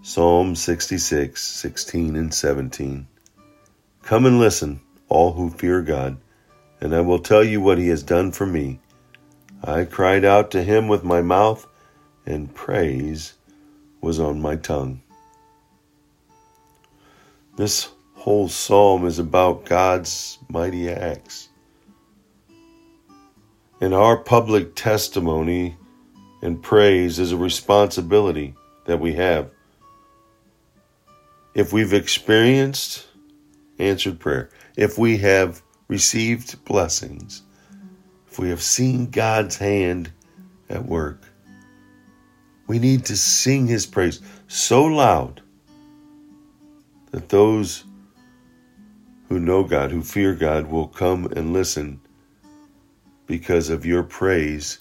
Psalm 66, 16 and 17. Come and listen, all who fear God, and I will tell you what he has done for me. I cried out to him with my mouth, and praise was on my tongue. This whole psalm is about God's mighty acts. And our public testimony and praise is a responsibility that we have. If we've experienced answered prayer, if we have received blessings, if we have seen God's hand at work, we need to sing his praise so loud that those who know God, who fear God, will come and listen because of your praise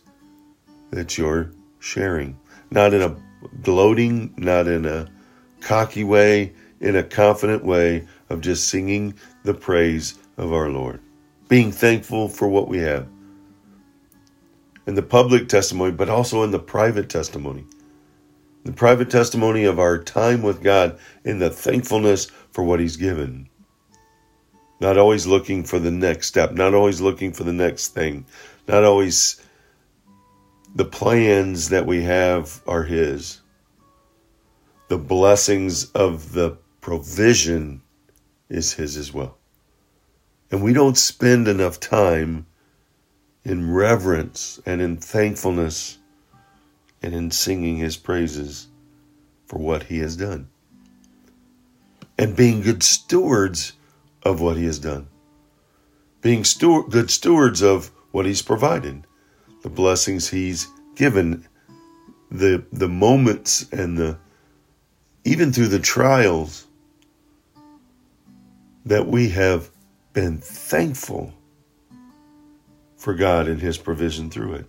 that you're sharing. Not in a gloating, not in a cocky way, in a confident way of just singing the praise of our Lord, being thankful for what we have. In the public testimony, but also in the private testimony. The private testimony of our time with God in the thankfulness for what He's given. Not always looking for the next step, not always looking for the next thing, not always the plans that we have are His. The blessings of the provision is His as well. And we don't spend enough time in reverence and in thankfulness and in singing His praises for what He has done. And being good stewards of what He has done. Being steward, good stewards of what He's provided, the blessings He's given, the, the moments and the even through the trials that we have been thankful for God and His provision through it,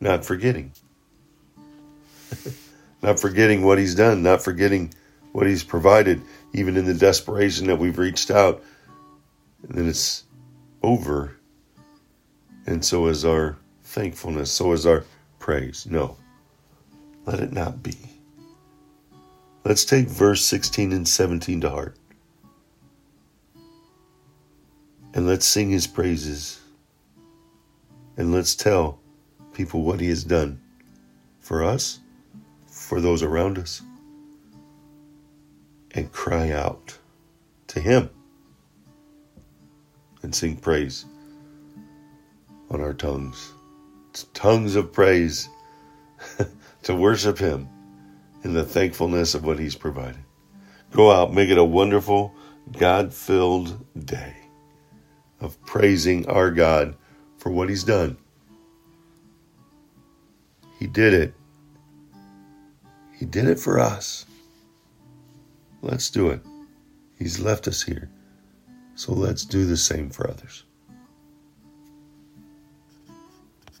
not forgetting. not forgetting what He's done, not forgetting what He's provided, even in the desperation that we've reached out, and then it's over. And so is our thankfulness, so is our praise. No, let it not be. Let's take verse 16 and 17 to heart. And let's sing his praises. And let's tell people what he has done for us, for those around us, and cry out to him and sing praise on our tongues. Tongues of praise to worship him in the thankfulness of what he's provided. Go out, make it a wonderful, God filled day of praising our God for what He's done. He did it. He did it for us. Let's do it. He's left us here. So let's do the same for others.